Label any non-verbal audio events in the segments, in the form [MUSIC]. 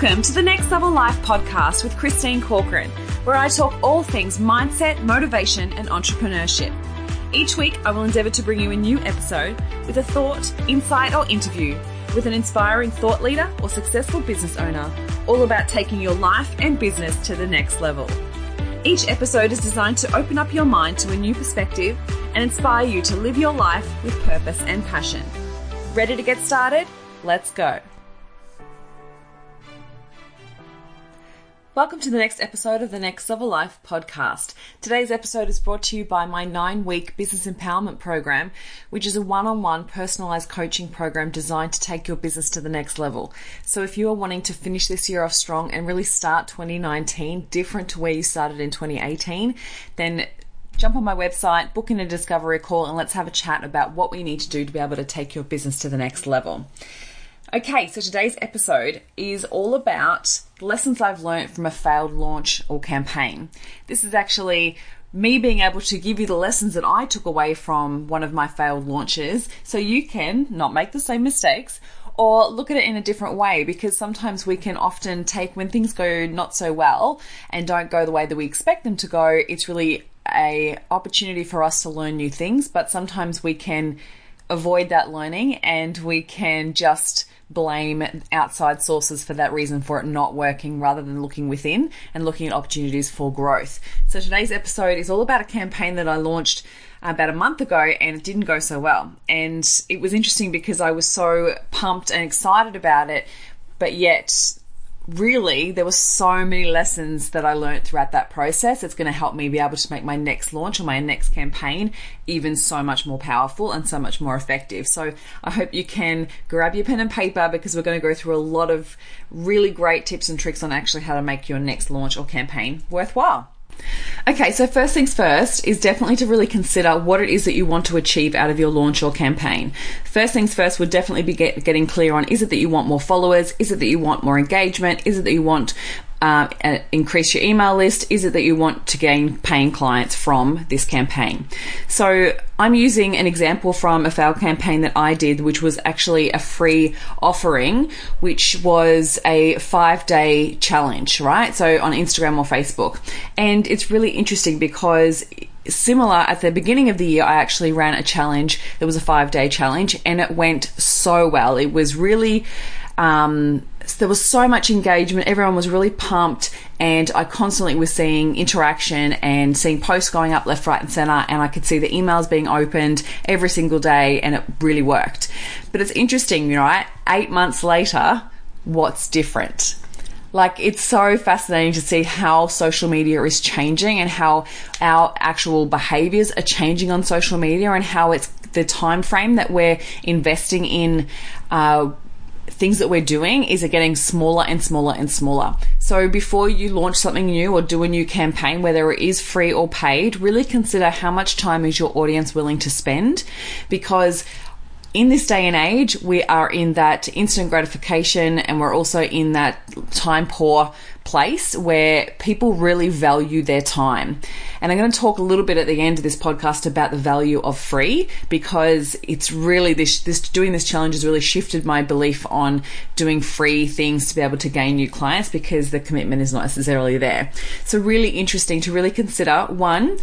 Welcome to the Next Level Life podcast with Christine Corcoran, where I talk all things mindset, motivation, and entrepreneurship. Each week, I will endeavour to bring you a new episode with a thought, insight, or interview with an inspiring thought leader or successful business owner, all about taking your life and business to the next level. Each episode is designed to open up your mind to a new perspective and inspire you to live your life with purpose and passion. Ready to get started? Let's go. Welcome to the next episode of the Next Level Life podcast. Today's episode is brought to you by my nine week business empowerment program, which is a one on one personalized coaching program designed to take your business to the next level. So if you are wanting to finish this year off strong and really start 2019 different to where you started in 2018, then jump on my website, book in a discovery call, and let's have a chat about what we need to do to be able to take your business to the next level. Okay, so today's episode is all about lessons I've learned from a failed launch or campaign. This is actually me being able to give you the lessons that I took away from one of my failed launches so you can not make the same mistakes or look at it in a different way because sometimes we can often take when things go not so well and don't go the way that we expect them to go it's really a opportunity for us to learn new things but sometimes we can avoid that learning and we can just blame outside sources for that reason for it not working rather than looking within and looking at opportunities for growth. So today's episode is all about a campaign that I launched about a month ago and it didn't go so well. And it was interesting because I was so pumped and excited about it, but yet really, there were so many lessons that I learned throughout that process. It's going to help me be able to make my next launch or my next campaign even so much more powerful and so much more effective. So I hope you can grab your pen and paper because we're going to go through a lot of really great tips and tricks on actually how to make your next launch or campaign worthwhile. Okay, so first things first is definitely to really consider what it is that you want to achieve out of your launch or campaign. First things first would definitely be get, getting clear on is it that you want more followers? Is it that you want more engagement? Is it that you want uh, increase your email list? Is it that you want to gain paying clients from this campaign? So I'm using an example from a fail campaign that I did, which was actually a free offering, which was a five day challenge, right? So on Instagram or Facebook. And it's really interesting because similar at the beginning of the year, I actually ran a challenge. It was a five day challenge and it went so well. It was really, um, there was so much engagement. Everyone was really pumped, and I constantly was seeing interaction and seeing posts going up left, right, and center. And I could see the emails being opened every single day, and it really worked. But it's interesting, you know, right? Eight months later, what's different? Like it's so fascinating to see how social media is changing and how our actual behaviors are changing on social media and how it's the time frame that we're investing in uh, things that we're doing is are getting smaller and smaller and smaller. So before you launch something new or do a new campaign, whether it is free or paid, really consider how much time is your audience willing to spend because in this day and age, we are in that instant gratification and we're also in that time poor place where people really value their time. And I'm going to talk a little bit at the end of this podcast about the value of free because it's really this, this doing this challenge has really shifted my belief on doing free things to be able to gain new clients because the commitment is not necessarily there. So really interesting to really consider one,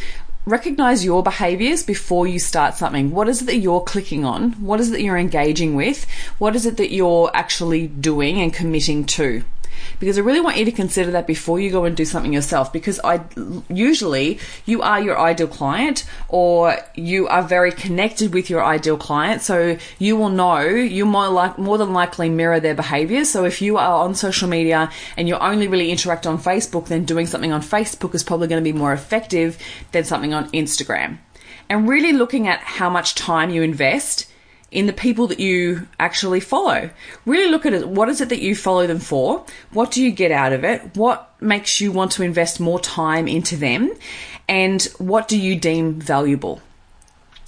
recognize your behaviors before you start something. What is it that you're clicking on? What is it that you're engaging with? What is it that you're actually doing and committing to? Because I really want you to consider that before you go and do something yourself. Because I usually you are your ideal client or you are very connected with your ideal client. So you will know you more like more than likely mirror their behaviors so if you are on social media and you only really interact on Facebook then doing something on Facebook is probably going to be more effective than something on Instagram. And really looking at how much time you invest in the people that you actually follow. Really look at it. What is it that you follow them for? What do you get out of it? What makes you want to invest more time into them? And what do you deem valuable?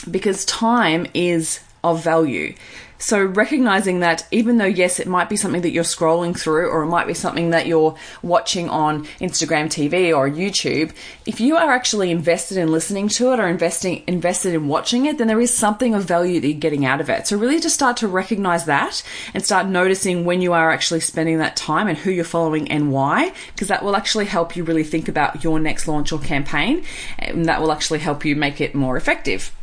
Because time is of value. So recognizing that even though yes, it might be something that you're scrolling through or it might be something that you're watching on Instagram TV or YouTube, if you are actually invested in listening to it or investing invested in watching it, then there is something of value that you're getting out of it. So really just start to recognize that and start noticing when you are actually spending that time and who you're following and why, because that will actually help you really think about your next launch or campaign and that will actually help you make it more effective.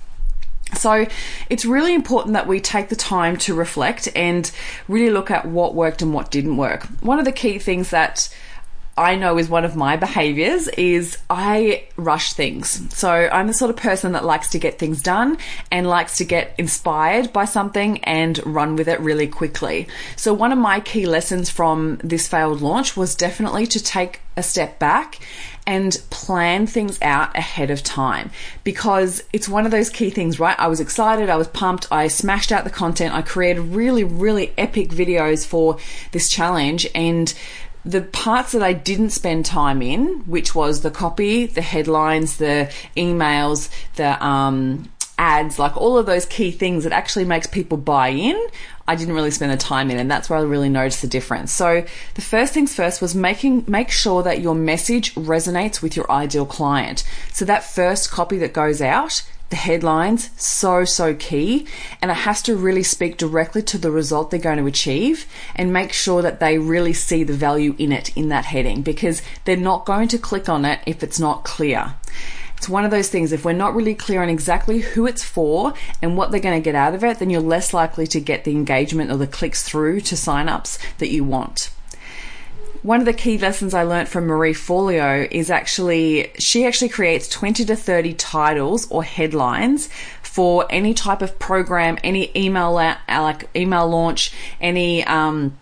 So it's really important that we take the time to reflect and really look at what worked and what didn't work. One of the key things that I know is one of my behaviors is I rush things. So I'm the sort of person that likes to get things done and likes to get inspired by something and run with it really quickly. So one of my key lessons from this failed launch was definitely to take a step back and plan things out ahead of time because it's one of those key things, right? I was excited, I was pumped, I smashed out the content, I created really, really epic videos for this challenge and the parts that I didn't spend time in, which was the copy, the headlines, the emails, the um, ads, like all of those key things that actually makes people buy in, I didn't really spend the time in, and that's where I really noticed the difference. So the first things first was making make sure that your message resonates with your ideal client. So that first copy that goes out, the headlines, so so key, and it has to really speak directly to the result they're going to achieve, and make sure that they really see the value in it in that heading because they're not going to click on it if it's not clear. It's one of those things, if we're not really clear on exactly who it's for and what they're going to get out of it, then you're less likely to get the engagement or the clicks through to signups that you want. One of the key lessons I learned from Marie Forleo is actually, she actually creates 20 to 30 titles or headlines for any type of program, any email, like email launch, any, um,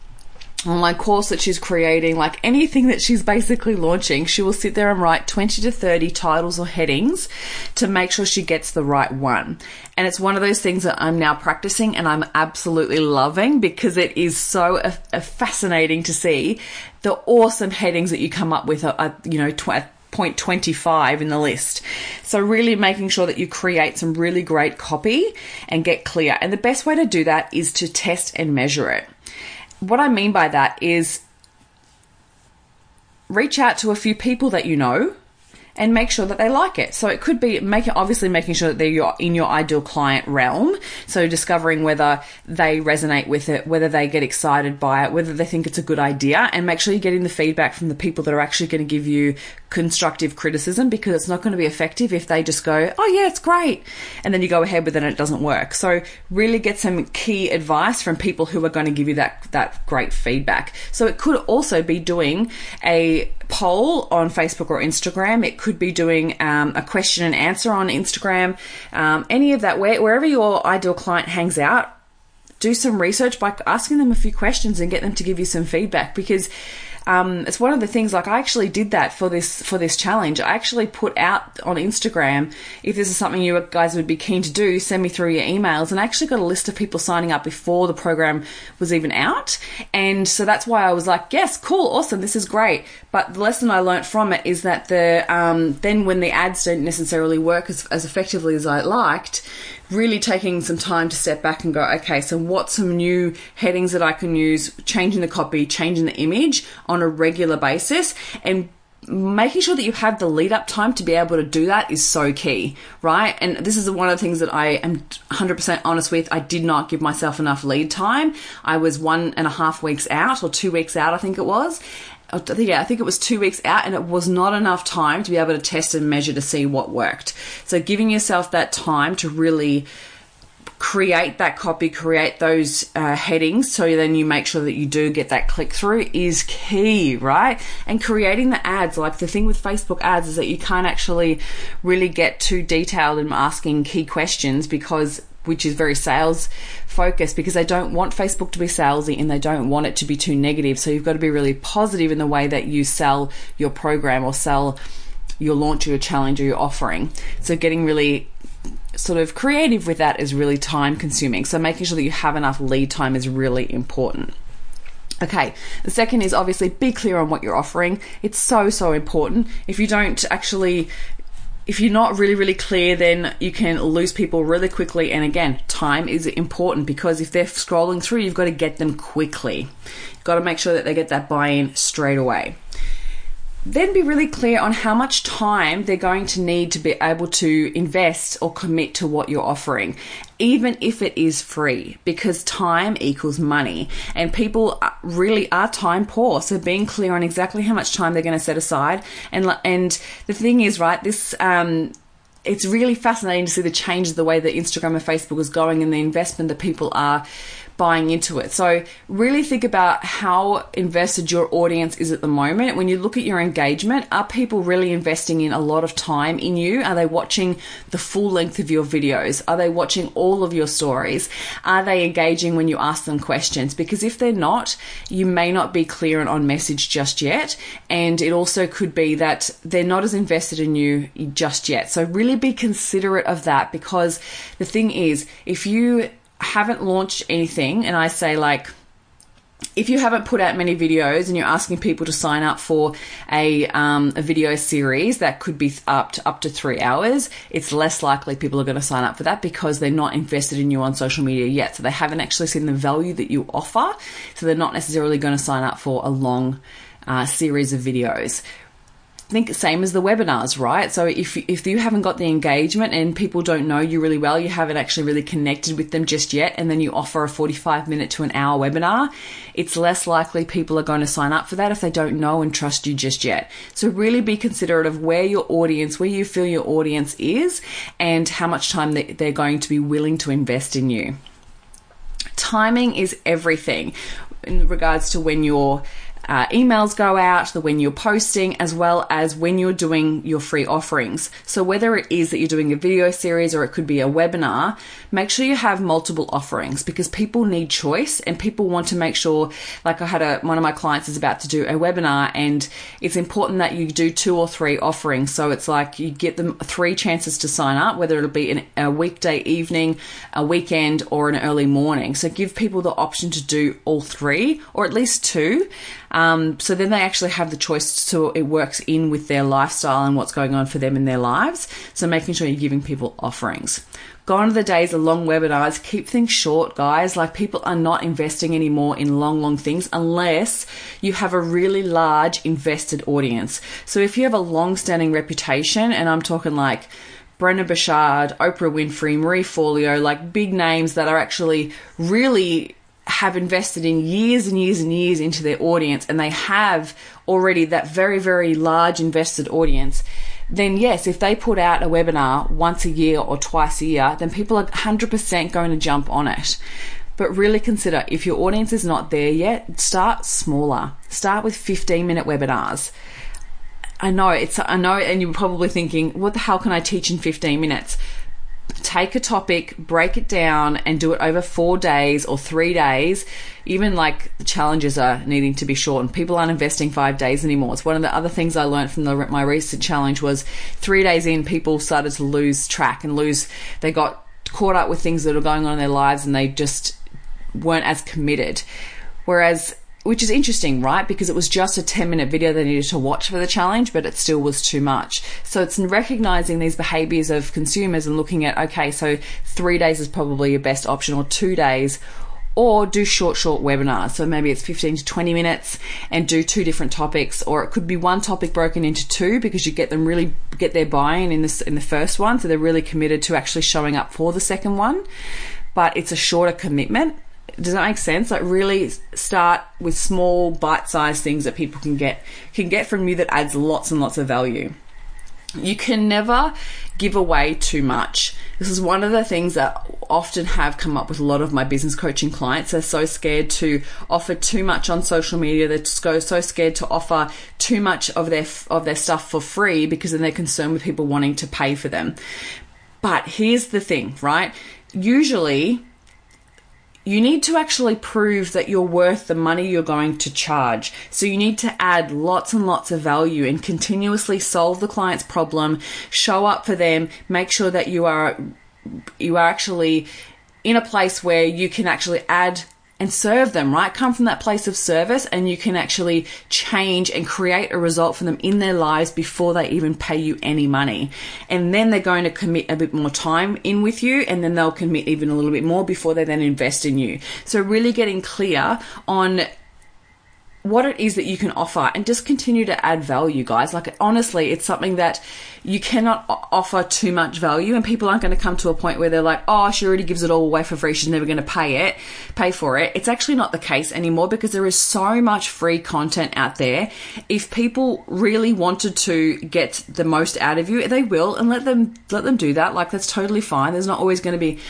online course that she's creating, like anything that she's basically launching, she will sit there and write 20 to 30 titles or headings to make sure she gets the right one. And it's one of those things that I'm now practicing and I'm absolutely loving because it is so a, a fascinating to see the awesome headings that you come up with, are, are you know, tw- point 25 in the list. So really making sure that you create some really great copy and get clear. And the best way to do that is to test and measure it what I mean by that is reach out to a few people that you know and make sure that they like it. So it could be making obviously making sure that they're your, in your ideal client realm. So discovering whether they resonate with it, whether they get excited by it, whether they think it's a good idea, and make sure you're getting the feedback from the people that are actually going to give you constructive criticism because it's not going to be effective if they just go, "Oh yeah, it's great," and then you go ahead with it and it doesn't work. So really get some key advice from people who are going to give you that that great feedback. So it could also be doing a poll on Facebook or Instagram. It could be doing um, a question and answer on Instagram. Um, any of that, where, wherever your ideal client hangs out, do some research by asking them a few questions and get them to give you some feedback because um, it's one of the things like I actually did that for this for this challenge. I actually put out on Instagram if this is something you guys would be keen to do, send me through your emails. And I actually got a list of people signing up before the program was even out. And so that's why I was like, yes, cool, awesome, this is great. But the lesson I learned from it is that the um, then when the ads don't necessarily work as, as effectively as I liked, really taking some time to step back and go, okay, so what's some new headings that I can use, changing the copy, changing the image on a regular basis, and making sure that you have the lead up time to be able to do that is so key, right? And this is one of the things that I am 100% honest with. I did not give myself enough lead time. I was one and a half weeks out or two weeks out, I think it was yeah, I think it was two weeks out, and it was not enough time to be able to test and measure to see what worked. So, giving yourself that time to really create that copy, create those uh, headings, so then you make sure that you do get that click through is key, right? And creating the ads, like the thing with Facebook ads is that you can't actually really get too detailed in asking key questions because which is very sales focused because they don't want Facebook to be salesy and they don't want it to be too negative. So you've got to be really positive in the way that you sell your program or sell your launch or your challenge or your offering. So getting really sort of creative with that is really time consuming. So making sure that you have enough lead time is really important. Okay, the second is obviously be clear on what you're offering. It's so, so important. If you don't actually if you're not really, really clear, then you can lose people really quickly. And again, time is important because if they're scrolling through, you've got to get them quickly. You've got to make sure that they get that buy in straight away then be really clear on how much time they're going to need to be able to invest or commit to what you're offering, even if it is free, because time equals money. And people really are time poor. So being clear on exactly how much time they're going to set aside. And, and the thing is, right, this, um, it's really fascinating to see the changes the way that Instagram and Facebook is going and the investment that people are buying into it. So really think about how invested your audience is at the moment. When you look at your engagement, are people really investing in a lot of time in you? Are they watching the full length of your videos? Are they watching all of your stories? Are they engaging when you ask them questions? Because if they're not, you may not be clear and on message just yet. And it also could be that they're not as invested in you just yet. So really be considerate of that because the thing is, if you haven't launched anything and I say like if you haven't put out many videos and you're asking people to sign up for a, um, a video series that could be up to up to three hours, it's less likely people are going to sign up for that because they're not invested in you on social media yet. So they haven't actually seen the value that you offer. So they're not necessarily going to sign up for a long uh, series of videos think same as the webinars, right? So if if you haven't got the engagement and people don't know you really well, you haven't actually really connected with them just yet, and then you offer a 45 minute to an hour webinar, it's less likely people are going to sign up for that if they don't know and trust you just yet. So really be considerate of where your audience, where you feel your audience is, and how much time they're going to be willing to invest in you. Timing is everything in regards to when you're uh, emails go out, the when you're posting, as well as when you're doing your free offerings. So whether it is that you're doing a video series or it could be a webinar, make sure you have multiple offerings because people need choice and people want to make sure. Like I had a one of my clients is about to do a webinar, and it's important that you do two or three offerings. So it's like you get them three chances to sign up, whether it'll be an, a weekday evening, a weekend, or an early morning. So give people the option to do all three or at least two. Um, so then they actually have the choice so it works in with their lifestyle and what's going on for them in their lives. So making sure you're giving people offerings. Gone are the days of long webinars. Keep things short, guys. Like people are not investing anymore in long, long things unless you have a really large invested audience. So if you have a long standing reputation, and I'm talking like Brendon Burchard, Oprah Winfrey, Marie Forleo, like big names that are actually really have invested in years and years and years into their audience and they have already that very, very large invested audience, then yes, if they put out a webinar once a year or twice a year, then people are 100% going to jump on it. But really consider if your audience is not there yet, start smaller. Start with 15 minute webinars. I know it's, I know, and you're probably thinking, what the hell can I teach in 15 minutes? Take a topic, break it down, and do it over four days or three days. Even like the challenges are needing to be shortened. People aren't investing five days anymore. It's one of the other things I learned from the, my recent challenge was three days in, people started to lose track and lose. They got caught up with things that are going on in their lives, and they just weren't as committed. Whereas which is interesting, right? Because it was just a 10 minute video they needed to watch for the challenge, but it still was too much. So it's recognizing these behaviors of consumers and looking at, okay, so three days is probably your best option or two days or do short, short webinars. So maybe it's 15 to 20 minutes and do two different topics, or it could be one topic broken into two because you get them really get their buy-in in this in the first one, so they're really committed to actually showing up for the second one. But it's a shorter commitment does that make sense? Like really start with small bite-sized things that people can get can get from you that adds lots and lots of value. You can never give away too much. This is one of the things that often have come up with a lot of my business coaching clients. They're so scared to offer too much on social media. They're so, so scared to offer too much of their of their stuff for free because then they're concerned with people wanting to pay for them. But here's the thing, right? Usually you need to actually prove that you're worth the money you're going to charge. So you need to add lots and lots of value and continuously solve the client's problem, show up for them, make sure that you are you are actually in a place where you can actually add and serve them, right? Come from that place of service and you can actually change and create a result for them in their lives before they even pay you any money. And then they're going to commit a bit more time in with you and then they'll commit even a little bit more before they then invest in you. So really getting clear on what it is that you can offer and just continue to add value, guys. Like, honestly, it's something that you cannot offer too much value and people aren't going to come to a point where they're like, oh, she already gives it all away for free. She's never going to pay it, pay for it. It's actually not the case anymore because there is so much free content out there. If people really wanted to get the most out of you, they will and let them, let them do that. Like, that's totally fine. There's not always going to be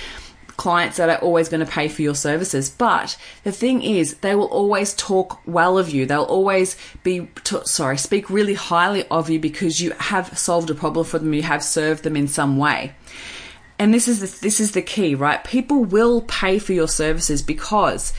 clients that are always going to pay for your services. But the thing is, they will always talk well of you. They'll always be, t- sorry, speak really highly of you because you have solved a problem for them. You have served them in some way. And this is the, this is the key, right? People will pay for your services because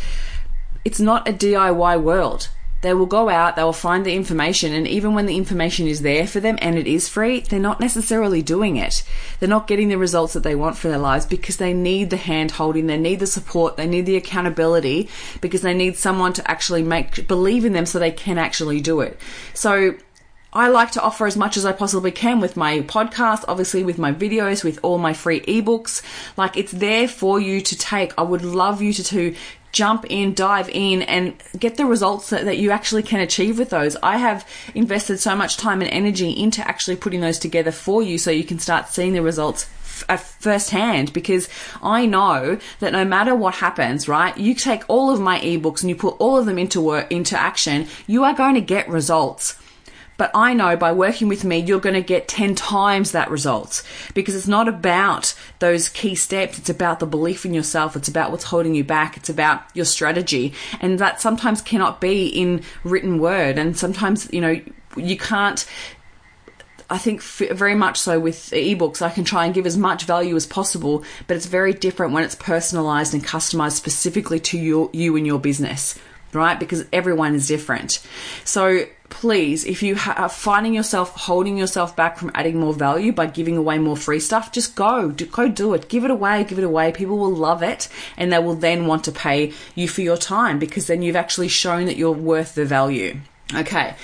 it's not a DIY world. They will go out, they will find the information, and even when the information is there for them and it is free, they're not necessarily doing it. They're not getting the results that they want for their lives because they need the hand holding, they need the support, they need the accountability because they need someone to actually make believe in them so they can actually do it. So I like to offer as much as I possibly can with my podcast, obviously with my videos, with all my free ebooks. Like it's there for you to take. I would love you to, to jump in, dive in, and get the results that, that you actually can achieve with those. I have invested so much time and energy into actually putting those together for you so you can start seeing the results uh, firsthand because I know that no matter what happens, right, you take all of my ebooks and you put all of them into work, into action, you are going to get results. But I know by working with me, you're going to get 10 times that result because it's not about those key steps. It's about the belief in yourself. It's about what's holding you back. It's about your strategy. And that sometimes cannot be in written word. And sometimes, you know, you can't I think very much so with ebooks, I can try and give as much value as possible, but it's very different when it's personalized and customized specifically to your, you and your business, right? Because everyone is different. So please, if you are finding yourself holding yourself back from adding more value by giving away more free stuff, just go, do, go do it. Give it away, give it away. People will love it and they will then want to pay you for your time because then you've actually shown that you're worth the value. Okay.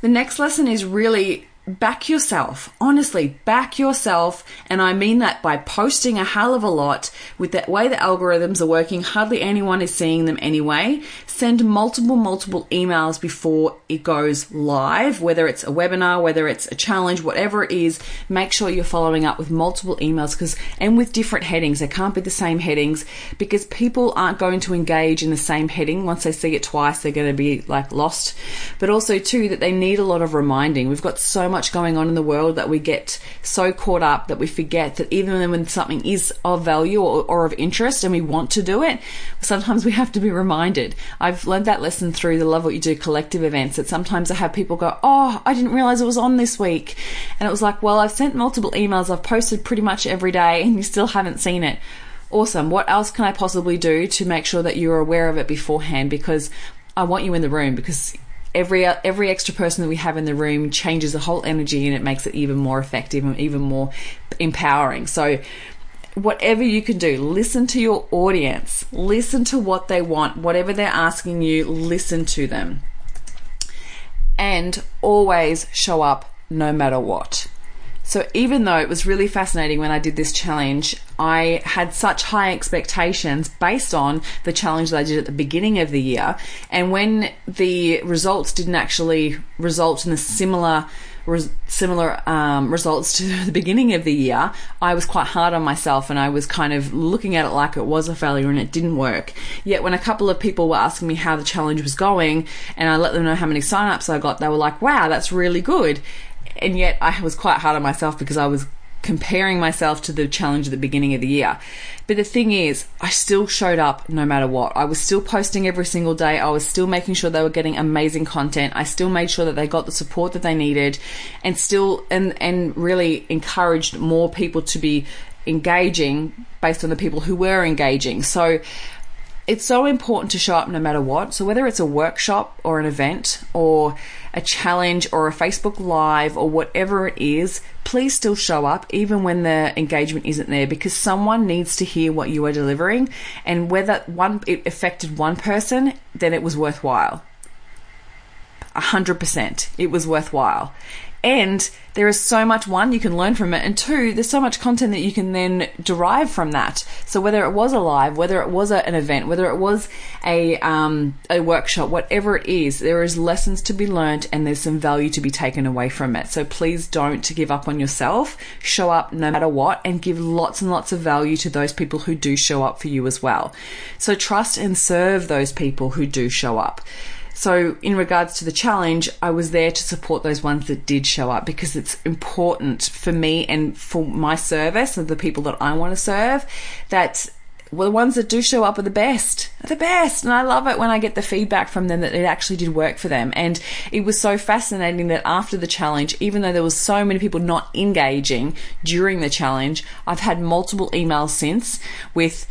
The next lesson is really back yourself. Honestly, back yourself. And I mean that by posting a hell of a lot with the way the algorithms are working. Hardly anyone is seeing them anyway. Send multiple, multiple emails before it goes live, whether it's a webinar, whether it's a challenge, whatever it is. Make sure you're following up with multiple emails because, and with different headings. They can't be the same headings because people aren't going to engage in the same heading. Once they see it twice, they're going to be like lost. But also, too, that they need a lot of reminding. We've got so much much going on in the world that we get so caught up that we forget that even when something is of value or, or of interest and we want to do it, sometimes we have to be reminded. I've learned that lesson through the Love What You Do collective events that sometimes I have people go, Oh, I didn't realize it was on this week. And it was like, Well, I've sent multiple emails, I've posted pretty much every day, and you still haven't seen it awesome. What else can I possibly do to make sure that you're aware of it beforehand? Because I want you in the room because every every extra person that we have in the room changes the whole energy and it makes it even more effective and even more empowering. So whatever you can do, listen to your audience, listen to what they want, whatever they're asking you, listen to them. And always show up no matter what. So even though it was really fascinating when I did this challenge, I had such high expectations based on the challenge that I did at the beginning of the year. And when the results didn't actually result in the similar res- similar um, results to [LAUGHS] the beginning of the year, I was quite hard on myself and I was kind of looking at it like it was a failure and it didn't work. Yet when a couple of people were asking me how the challenge was going and I let them know how many signups I got, they were like, wow, that's really good and yet I was quite hard on myself because I was comparing myself to the challenge at the beginning of the year. But the thing is, I still showed up no matter what. I was still posting every single day. I was still making sure they were getting amazing content. I still made sure that they got the support that they needed and still and and really encouraged more people to be engaging based on the people who were engaging. So it's so important to show up no matter what. So whether it's a workshop or an event or a challenge or a Facebook live or whatever it is, please still show up even when the engagement isn't there because someone needs to hear what you are delivering and whether one it affected one person, then it was worthwhile. 100%. It was worthwhile. And there is so much one you can learn from it, and two, there's so much content that you can then derive from that. So whether it was a live, whether it was a, an event, whether it was a um, a workshop, whatever it is, there is lessons to be learned, and there's some value to be taken away from it. So please don't give up on yourself. Show up no matter what, and give lots and lots of value to those people who do show up for you as well. So trust and serve those people who do show up. So, in regards to the challenge, I was there to support those ones that did show up because it's important for me and for my service and the people that I want to serve that well, the ones that do show up are the best, are the best. And I love it when I get the feedback from them that it actually did work for them. And it was so fascinating that after the challenge, even though there was so many people not engaging during the challenge, I've had multiple emails since with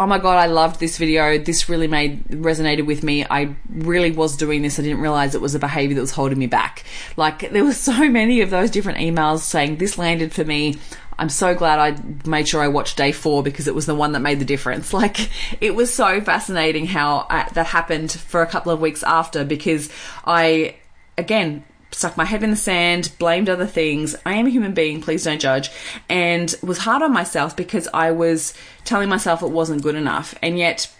oh my god, I loved this video. This really made resonated with me. I really was doing this. I didn't realize it was a behavior that was holding me back. Like there were [LAUGHS] so many of those different emails saying this landed for me. I'm so glad I made sure I watched day four because it was the one that made the difference. [LAUGHS] Like it was so fascinating how I, that happened for a couple of weeks after because I again stuck my head in the sand, blamed other things. I am a human being, please don't judge, and was hard on myself because I was telling myself it wasn't good enough. And yet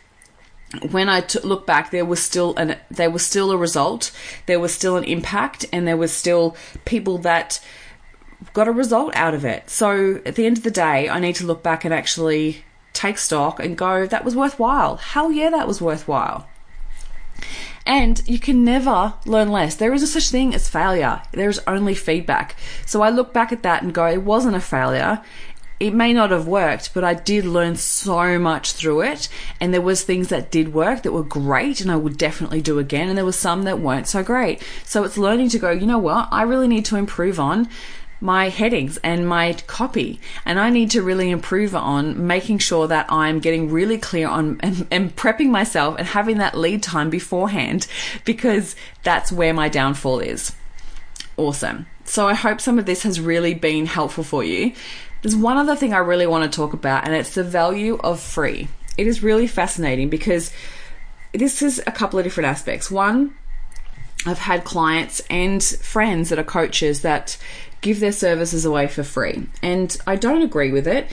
when I t- look back, there was still an there was still a result, there was still an impact, and there was still people that got a result out of it. So at the end of the day, I need to look back and actually take stock and go, that was worthwhile. Hell yeah, that was worthwhile. And you can never learn less. There is a such thing as failure. There is only feedback. So I look back at that and go, it wasn't a failure. It may not have worked, but I did learn so much through it. And there was things that did work that were great and I would definitely do again. And there were some that weren't so great. So it's learning to go, you know what? I really need to improve on my headings and my copy. And I need to really improve on making sure that I'm getting really clear on and, and, prepping myself and having that lead time beforehand because that's where my downfall is. Awesome. So I hope some of this has really been helpful for you. There's one other thing I really want to talk about, and it's the value of free. It is really fascinating because this is a couple of different aspects. One, I've had clients and friends that are coaches that give their services away for free. And I don't agree with it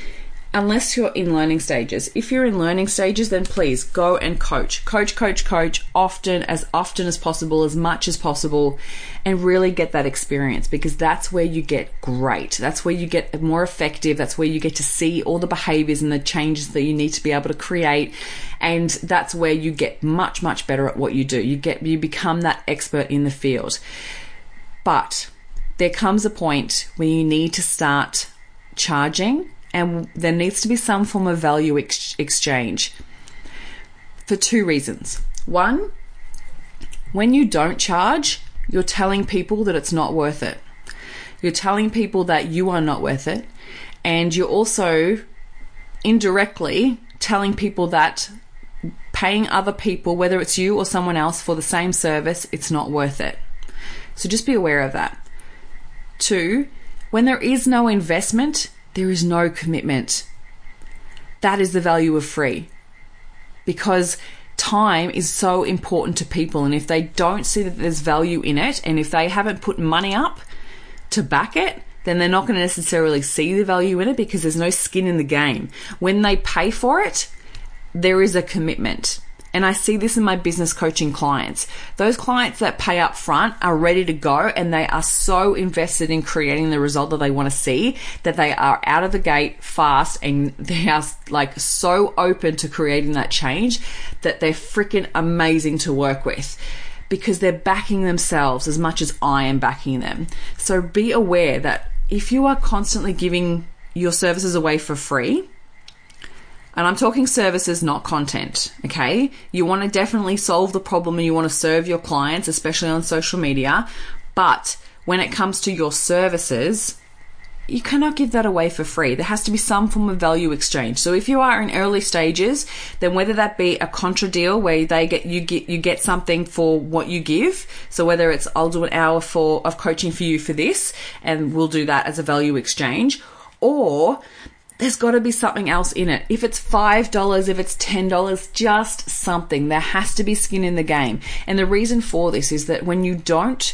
unless you're in learning stages. If you're in learning stages, then please go and coach. Coach, coach, coach often, as often as possible, as much as possible, and really get that experience because that's where you get great. That's where you get more effective. That's where you get to see all the behaviors and the changes that you need to be able to create. And that's where you get much, much better at what you do. You get, you become that expert in the field. But there comes a point where you need to start charging and there needs to be some form of value ex- exchange for two reasons. One, when you don't charge, you're telling people that it's not worth it. You're telling people that you are not worth it. And you're also indirectly telling people that paying other people, whether it's you or someone else, for the same service, it's not worth it. So just be aware of that. Two, when there is no investment, there is no commitment. That is the value of free. Because time is so important to people, and if they don't see that there's value in it, and if they haven't put money up to back it, then they're not going to necessarily see the value in it because there's no skin in the game. When they pay for it, there is a commitment. And I see this in my business coaching clients. Those clients that pay up front are ready to go and they are so invested in creating the result that they want to see that they are out of the gate fast and [LAUGHS] they are like so open to creating that change that they're freaking amazing to work with because they're backing themselves as much as I am backing them. So be aware that if you are constantly giving your services away for free, and I'm talking services, not content, okay? You want to definitely solve the problem and you want to serve your clients, especially on social media. But when it comes to your services, you cannot give that away for free. There has to be some form of value exchange. So if you are in early stages, then whether that be a contra deal where they get you get you get something for what you give. So whether it's I'll do an hour for of coaching for you for this, and we'll do that as a value exchange, or there's got to be something else in it. If it's $5, if it's $10, just something. There has to be skin in the game. And the reason for this is that when you don't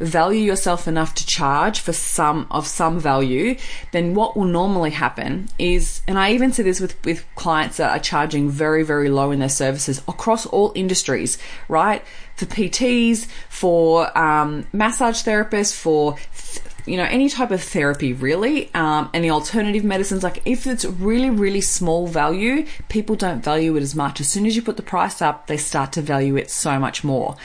value yourself enough to charge for some of some value, then what will normally happen is, and I even see this with, with clients that are charging very, very low in their services across all industries, right? For PTs, for um, massage therapists, for you know, any type of therapy really, um, any alternative medicines, like if it's really, really small value, people don't value it as much. As soon as you put the price up, they start to value it so much more.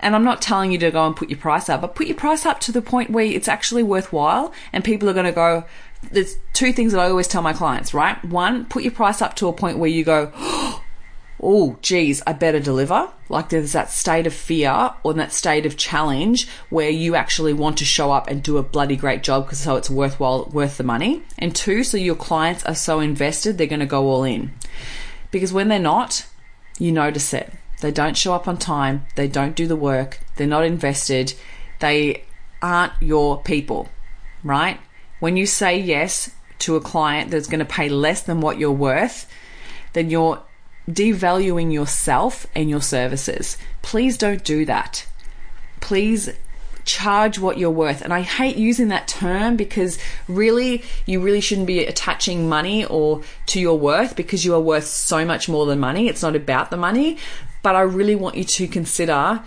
And I'm not telling you to go and put your price up, but put your price up to the point where it's actually worthwhile and people are going to go, there's two things that I always tell my clients, right? One, put your price up to a point where you go, [GASPS] oh, Oh, geez, I better deliver. Like there's that state of fear or that state of challenge where you actually want to show up and do a bloody great job because so it's worthwhile, worth the money. And two, so your clients are so invested, they're going to go all in. Because when they're not, you notice it. They don't show up on time. They don't do the work. They're not invested. They aren't your people, right? When you say yes to a client that's going to pay less than what you're worth, then you're devaluing yourself and your services. Please don't do that. Please charge what you're worth. And I hate using that term because really, you really shouldn't be attaching money or to your worth because you are worth so much more than money. It's not about the money. But I really want you to consider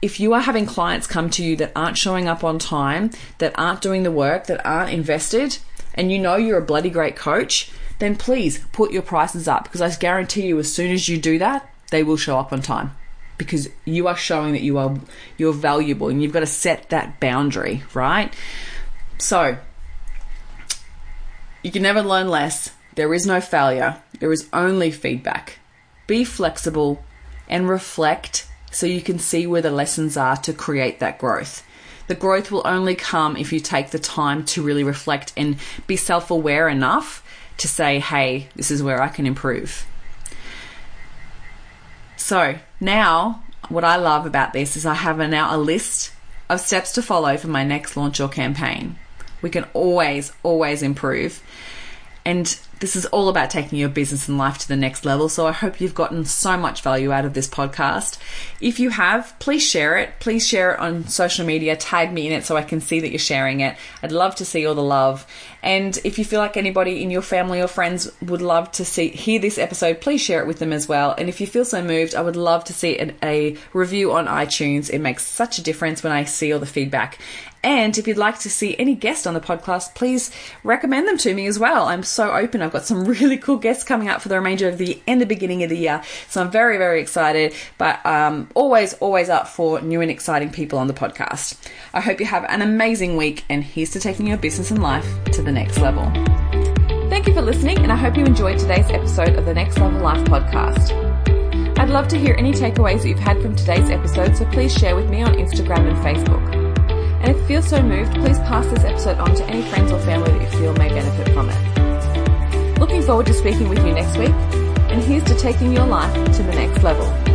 if you are having clients come to you that aren't showing up on time, that aren't doing the work, that aren't invested, and you know you're a bloody great coach, then please put your prices up because I guarantee you, as soon as you do that, they will show up on time because you are showing that you are you're valuable and you've got to set that boundary, right? So you can never learn less. There is no failure. There is only feedback. Be flexible and reflect so you can see where the lessons are to create that growth. The growth will only come if you take the time to really reflect and be self aware enough to say, hey, this is where I can improve. So now, what I love about this is I have a, now a list of steps to follow for my next launch or campaign. We can always, always improve. And this is all about taking your business and life to the next level. So I hope you've gotten so much value out of this podcast. If you have, please share it. Please share it on social media. Tag me in it so I can see that you're sharing it. I'd love to see all the love. And if you feel like anybody in your family or friends would love to see hear this episode, please share it with them as well. And if you feel so moved, I would love to see an, a review on iTunes. It makes such a difference when I see all the feedback. And if you'd like to see any guest on the podcast, please recommend them to me as well. I'm so open. I've got some really cool guests coming up for the remainder of the and the beginning of the year. So I'm very, very excited, but um, always, always up for new and exciting people on the podcast. I hope you have an amazing week, and here's to taking your business and life to the next level. Thank you for listening, and I hope you enjoyed today's episode of the Next Level Life podcast. I'd love to hear any takeaways that you've had from today's episode, so please share with me on Instagram and Facebook. And if you feel so moved, please pass this episode on to any friends or family that you feel may benefit from it. Looking forward to speaking with you next week, and here's to taking your life to the next level.